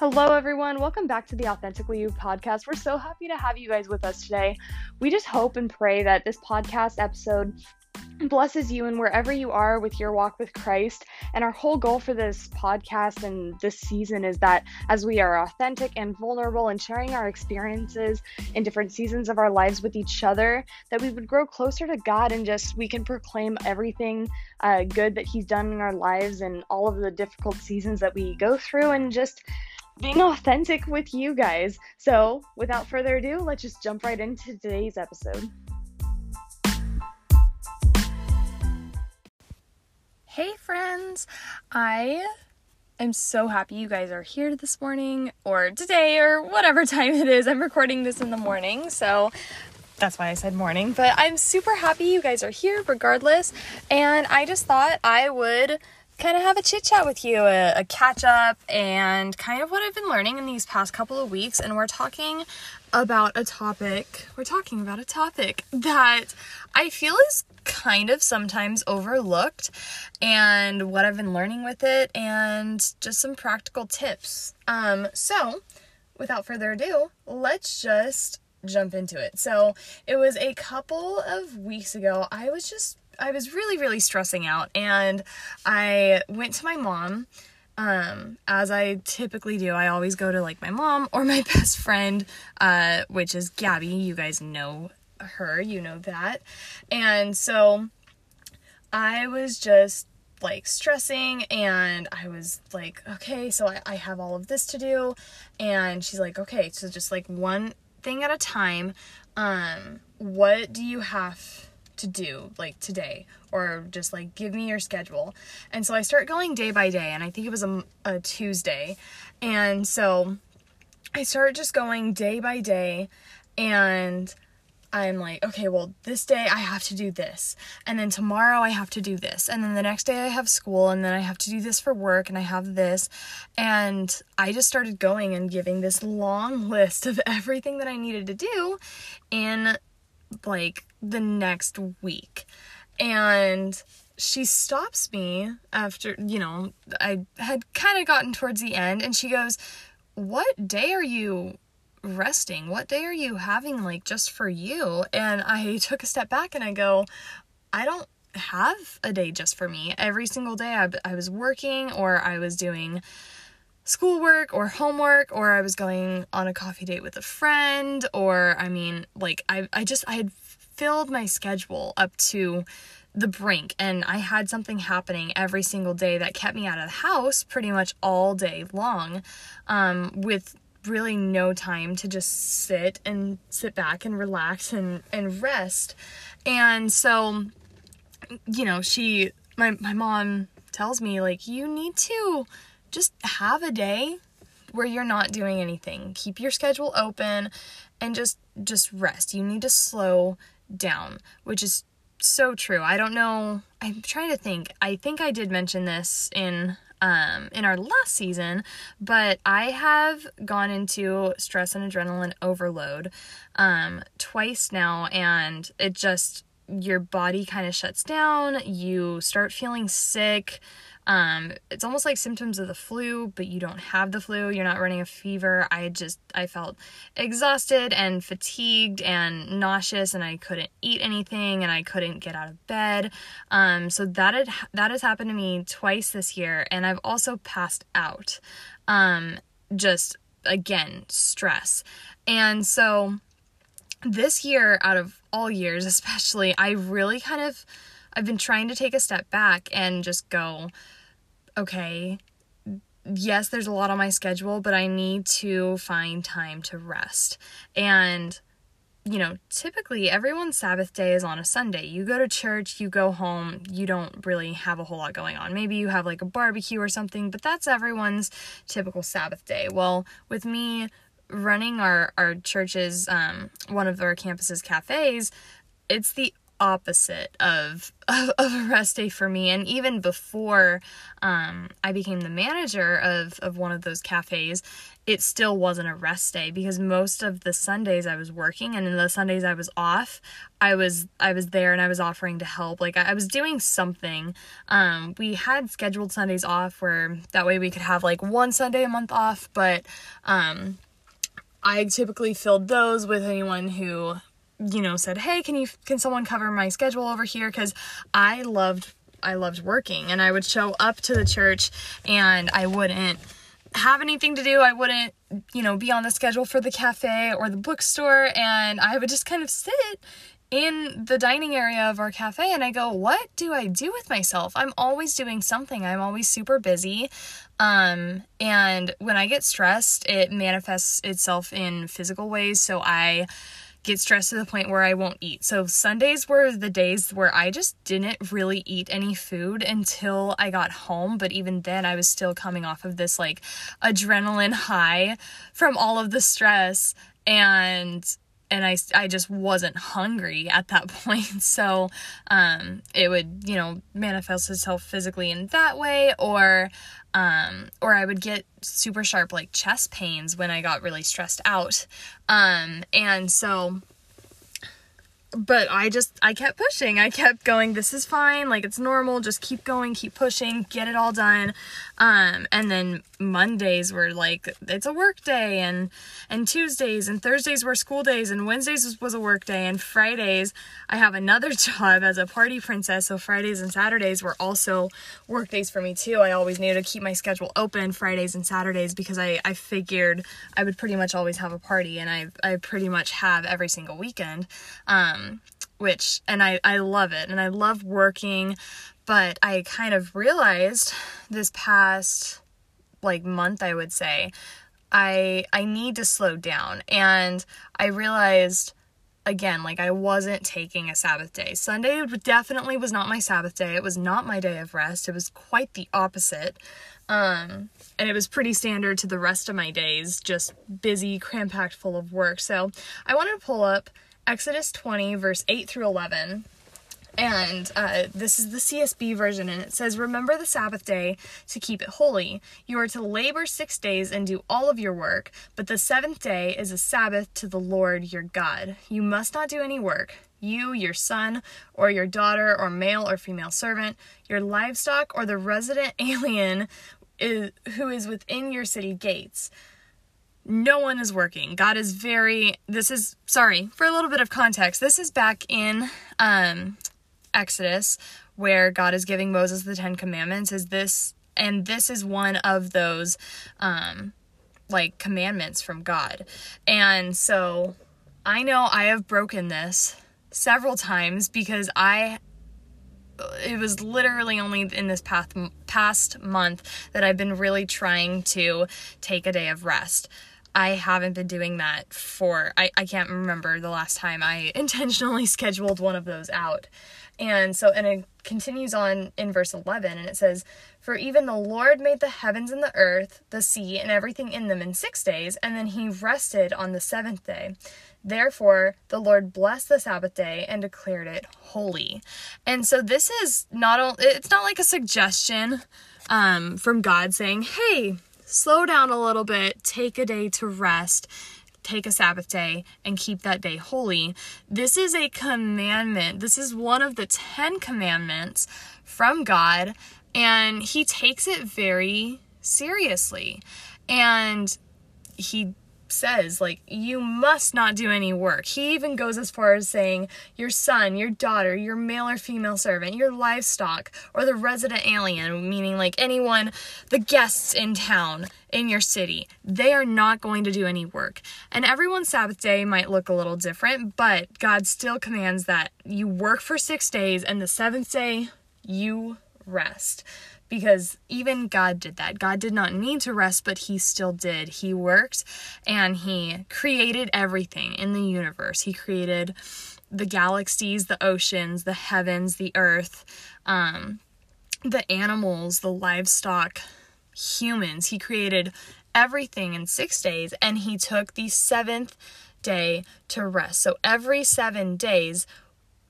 Hello, everyone. Welcome back to the Authentically You podcast. We're so happy to have you guys with us today. We just hope and pray that this podcast episode blesses you and wherever you are with your walk with Christ. And our whole goal for this podcast and this season is that as we are authentic and vulnerable and sharing our experiences in different seasons of our lives with each other, that we would grow closer to God and just we can proclaim everything uh, good that He's done in our lives and all of the difficult seasons that we go through and just being authentic with you guys. So, without further ado, let's just jump right into today's episode. Hey, friends! I am so happy you guys are here this morning or today or whatever time it is. I'm recording this in the morning, so that's why I said morning. But I'm super happy you guys are here regardless. And I just thought I would kind of have a chit chat with you, a, a, catch up, and kind of what I've been learning in these past couple of weeks. And we're talking about a topic, we're talking about a topic that I feel is kind of sometimes overlooked, and what I've been learning with it, and just some practical tips. Um, so, without further ado, let's just jump into it. So, it was a couple of weeks ago, I was just I was really, really stressing out, and I went to my mom. Um, as I typically do, I always go to like my mom or my best friend, uh, which is Gabby. You guys know her, you know that. And so I was just like stressing and I was like, okay, so I, I have all of this to do. And she's like, okay, so just like one thing at a time. Um, what do you have to do like today or just like give me your schedule and so i start going day by day and i think it was a, a tuesday and so i start just going day by day and I'm like, okay, well, this day I have to do this. And then tomorrow I have to do this. And then the next day I have school. And then I have to do this for work. And I have this. And I just started going and giving this long list of everything that I needed to do in like the next week. And she stops me after, you know, I had kind of gotten towards the end and she goes, What day are you resting? What day are you having like just for you? And I took a step back and I go, I don't have a day just for me. Every single day I, I was working or I was doing schoolwork or homework or I was going on a coffee date with a friend or I mean like I I just I had filled my schedule up to the brink and I had something happening every single day that kept me out of the house pretty much all day long um, with really no time to just sit and sit back and relax and and rest and so you know she my my mom tells me like you need to just have a day where you're not doing anything. Keep your schedule open and just just rest. You need to slow down, which is so true. I don't know. I'm trying to think. I think I did mention this in um, in our last season, but I have gone into stress and adrenaline overload um, twice now, and it just your body kind of shuts down. You start feeling sick. Um, it's almost like symptoms of the flu, but you don't have the flu. You're not running a fever. I just I felt exhausted and fatigued and nauseous, and I couldn't eat anything, and I couldn't get out of bed. Um, so that had that has happened to me twice this year, and I've also passed out. Um, just again stress, and so this year, out of all years, especially, I really kind of I've been trying to take a step back and just go okay, yes, there's a lot on my schedule, but I need to find time to rest. And, you know, typically everyone's Sabbath day is on a Sunday. You go to church, you go home, you don't really have a whole lot going on. Maybe you have like a barbecue or something, but that's everyone's typical Sabbath day. Well, with me running our, our church's, um, one of our campus's cafes, it's the opposite of, of, of a rest day for me. And even before um, I became the manager of, of one of those cafes, it still wasn't a rest day because most of the Sundays I was working and in the Sundays I was off, I was I was there and I was offering to help. Like I, I was doing something. Um, we had scheduled Sundays off where that way we could have like one Sunday a month off, but um, I typically filled those with anyone who you know said hey can you can someone cover my schedule over here because i loved i loved working and i would show up to the church and i wouldn't have anything to do i wouldn't you know be on the schedule for the cafe or the bookstore and i would just kind of sit in the dining area of our cafe and I go, what do I do with myself? I'm always doing something. I'm always super busy. Um, and when I get stressed, it manifests itself in physical ways. So I get stressed to the point where I won't eat. So Sundays were the days where I just didn't really eat any food until I got home, but even then I was still coming off of this like adrenaline high from all of the stress and and I, I just wasn't hungry at that point. So um, it would, you know, manifest itself physically in that way, or um, or I would get super sharp like chest pains when I got really stressed out. Um, and so but I just I kept pushing. I kept going, this is fine, like it's normal, just keep going, keep pushing, get it all done. Um and then Mondays were like it's a work day and and Tuesdays and Thursdays were school days and Wednesdays was, was a work day and Fridays I have another job as a party princess, so Fridays and Saturdays were also work days for me too. I always needed to keep my schedule open Fridays and Saturdays because I I figured I would pretty much always have a party and I I pretty much have every single weekend. Um which and I I love it and I love working, but I kind of realized this past like month I would say I I need to slow down and I realized again like I wasn't taking a Sabbath day. Sunday definitely was not my Sabbath day. It was not my day of rest. It was quite the opposite. Um and it was pretty standard to the rest of my days, just busy, cram-packed full of work. So, I wanted to pull up Exodus 20, verse 8 through 11. And uh, this is the CSB version, and it says, Remember the Sabbath day to keep it holy. You are to labor six days and do all of your work, but the seventh day is a Sabbath to the Lord your God. You must not do any work. You, your son, or your daughter, or male or female servant, your livestock, or the resident alien is, who is within your city gates no one is working. God is very this is sorry, for a little bit of context. This is back in um Exodus where God is giving Moses the 10 commandments. Is this and this is one of those um like commandments from God. And so I know I have broken this several times because I it was literally only in this past past month that I've been really trying to take a day of rest. I haven't been doing that for, I, I can't remember the last time I intentionally scheduled one of those out. And so, and it continues on in verse 11, and it says, For even the Lord made the heavens and the earth, the sea, and everything in them in six days, and then he rested on the seventh day. Therefore, the Lord blessed the Sabbath day and declared it holy. And so, this is not, it's not like a suggestion um, from God saying, Hey, slow down a little bit, take a day to rest, take a Sabbath day, and keep that day holy. This is a commandment. This is one of the Ten Commandments from God, and He takes it very seriously. And He says like you must not do any work. He even goes as far as saying your son, your daughter, your male or female servant, your livestock, or the resident alien, meaning like anyone, the guests in town in your city. They are not going to do any work. And everyone's Sabbath day might look a little different, but God still commands that you work for 6 days and the 7th day you rest because even God did that. God did not need to rest, but He still did. He worked and He created everything in the universe. He created the galaxies, the oceans, the heavens, the earth, um, the animals, the livestock, humans. He created everything in six days and He took the seventh day to rest. So every seven days,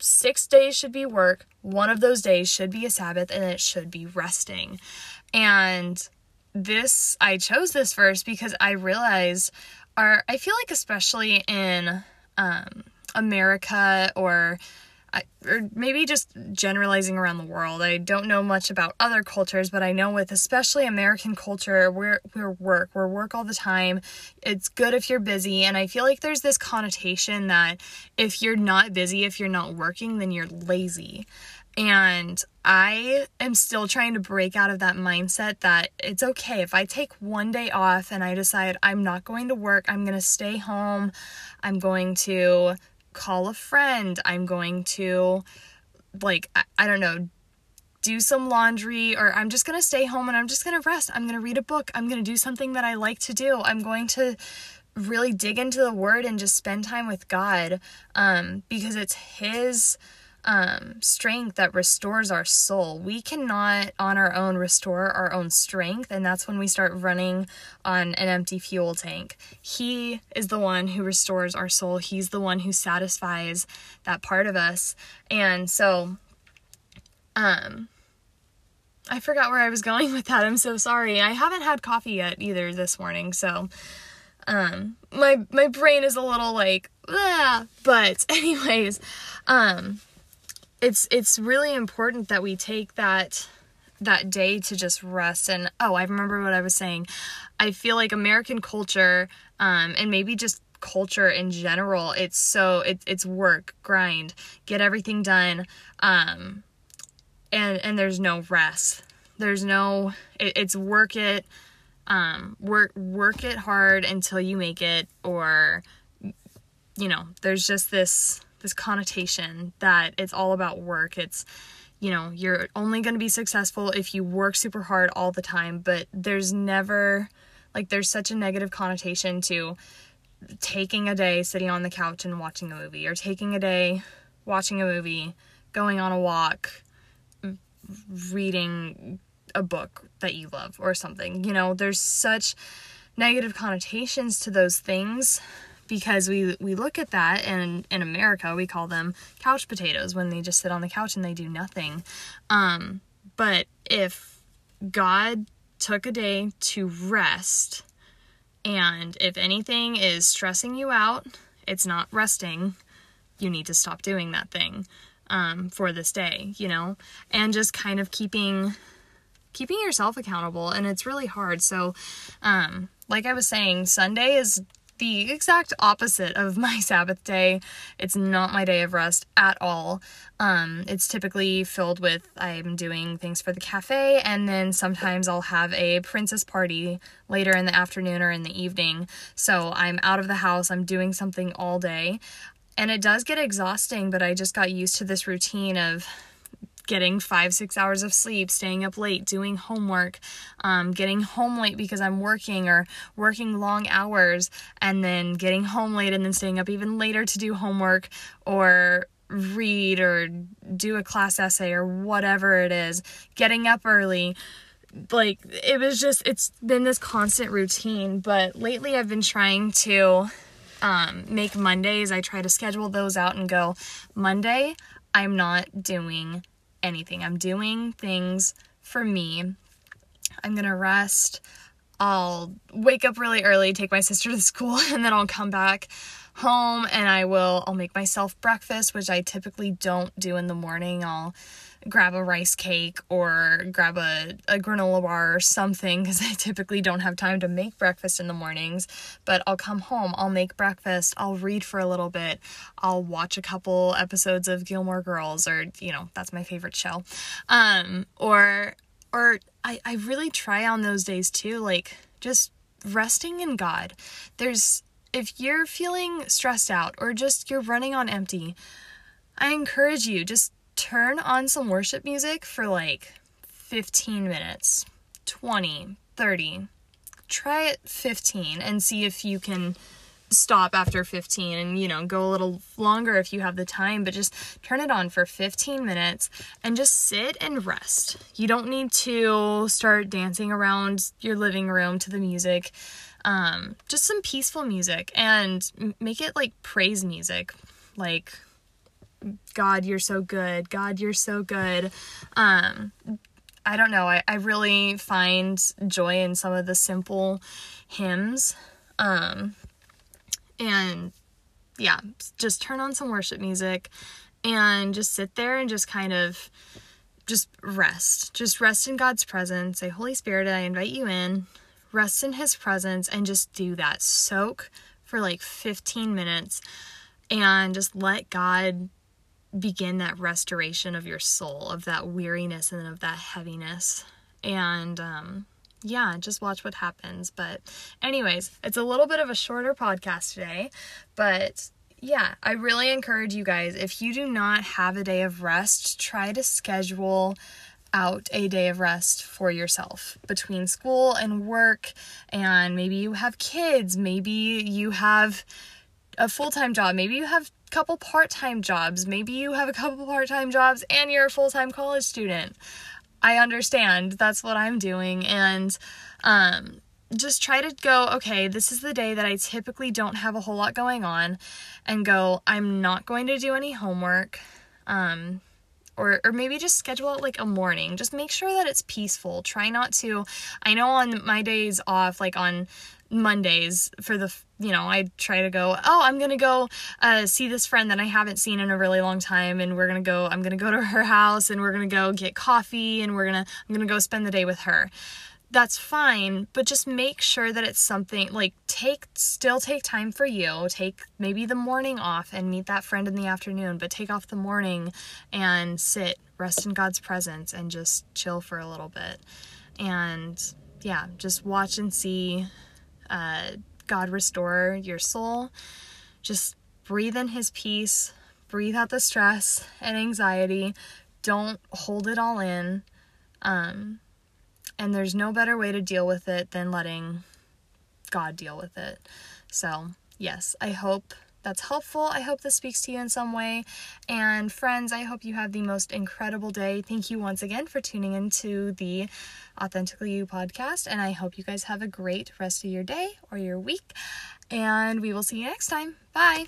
six days should be work, one of those days should be a Sabbath, and it should be resting. And this, I chose this verse because I realized, our, I feel like, especially in um, America or I, or maybe just generalizing around the world. I don't know much about other cultures, but I know with especially American culture, we're we're work, we're work all the time. It's good if you're busy, and I feel like there's this connotation that if you're not busy, if you're not working, then you're lazy. And I am still trying to break out of that mindset that it's okay if I take one day off and I decide I'm not going to work, I'm going to stay home, I'm going to call a friend. I'm going to, like, I, I don't know, do some laundry, or I'm just going to stay home and I'm just going to rest. I'm going to read a book. I'm going to do something that I like to do. I'm going to really dig into the word and just spend time with God um, because it's His um, strength that restores our soul. We cannot on our own restore our own strength, and that's when we start running on an empty fuel tank. He is the one who restores our soul, He's the one who satisfies that part of us. And so, um, I forgot where I was going with that. I'm so sorry. I haven't had coffee yet either this morning, so um my my brain is a little like ah, but anyways um it's it's really important that we take that that day to just rest. And oh i remember what i was saying. I feel like american culture um, and maybe just culture in general it's so it, it's work grind get everything done um, and and there's no rest. There's no it, it's work it um, work work it hard until you make it or you know there's just this this connotation that it's all about work. It's you know, you're only going to be successful if you work super hard all the time, but there's never like there's such a negative connotation to taking a day sitting on the couch and watching a movie or taking a day watching a movie, going on a walk, reading a book that you love or something. You know, there's such negative connotations to those things because we we look at that and in America we call them couch potatoes when they just sit on the couch and they do nothing. Um, but if God took a day to rest and if anything is stressing you out, it's not resting, you need to stop doing that thing um, for this day, you know, and just kind of keeping keeping yourself accountable and it's really hard so um like i was saying sunday is the exact opposite of my Sabbath day. It's not my day of rest at all. Um, it's typically filled with I'm doing things for the cafe, and then sometimes I'll have a princess party later in the afternoon or in the evening. So I'm out of the house, I'm doing something all day. And it does get exhausting, but I just got used to this routine of getting five, six hours of sleep, staying up late, doing homework, um, getting home late because I'm working or working long hours, and then getting home late and then staying up even later to do homework or read or do a class essay or whatever it is, getting up early. Like, it was just, it's been this constant routine. But lately, I've been trying to um, make Mondays, I try to schedule those out and go, Monday, I'm not doing anything. I'm doing things for me. I'm gonna rest. I'll wake up really early, take my sister to school, and then I'll come back home and I will I'll make myself breakfast, which I typically don't do in the morning. I'll grab a rice cake or grab a, a granola bar or something because I typically don't have time to make breakfast in the mornings. But I'll come home, I'll make breakfast, I'll read for a little bit, I'll watch a couple episodes of Gilmore Girls, or you know, that's my favorite show. Um, or or I, I really try on those days too, like just resting in God. There's if you're feeling stressed out or just you're running on empty, I encourage you just turn on some worship music for like 15 minutes, 20, 30. Try it 15 and see if you can stop after 15 and you know go a little longer if you have the time but just turn it on for 15 minutes and just sit and rest you don't need to start dancing around your living room to the music um, just some peaceful music and make it like praise music like God, you're so good. God, you're so good. Um, I don't know. I, I really find joy in some of the simple hymns. Um, and yeah, just turn on some worship music and just sit there and just kind of just rest. Just rest in God's presence. Say, Holy Spirit, I invite you in. Rest in His presence and just do that. Soak for like 15 minutes and just let God begin that restoration of your soul, of that weariness and of that heaviness. And um, yeah, just watch what happens. But, anyways, it's a little bit of a shorter podcast today, but yeah, I really encourage you guys if you do not have a day of rest, try to schedule out a day of rest for yourself between school and work and maybe you have kids, maybe you have a full-time job, maybe you have couple part-time jobs, maybe you have a couple part-time jobs and you're a full-time college student. I understand. That's what I'm doing and um just try to go, okay, this is the day that I typically don't have a whole lot going on, and go, I'm not going to do any homework. Um, or, or maybe just schedule it like a morning. Just make sure that it's peaceful. Try not to. I know on my days off, like on Mondays for the you know I try to go oh I'm gonna go uh, see this friend that I haven't seen in a really long time and we're gonna go I'm gonna go to her house and we're gonna go get coffee and we're gonna I'm gonna go spend the day with her that's fine, but just make sure that it's something like take still take time for you. Take maybe the morning off and meet that friend in the afternoon, but take off the morning and sit, rest in God's presence and just chill for a little bit. And yeah, just watch and see uh, God restore your soul. Just breathe in his peace, breathe out the stress and anxiety. Don't hold it all in. Um, and there's no better way to deal with it than letting God deal with it. So, yes, I hope that's helpful. I hope this speaks to you in some way. And friends, I hope you have the most incredible day. Thank you once again for tuning into the Authentically You podcast. And I hope you guys have a great rest of your day or your week. And we will see you next time. Bye.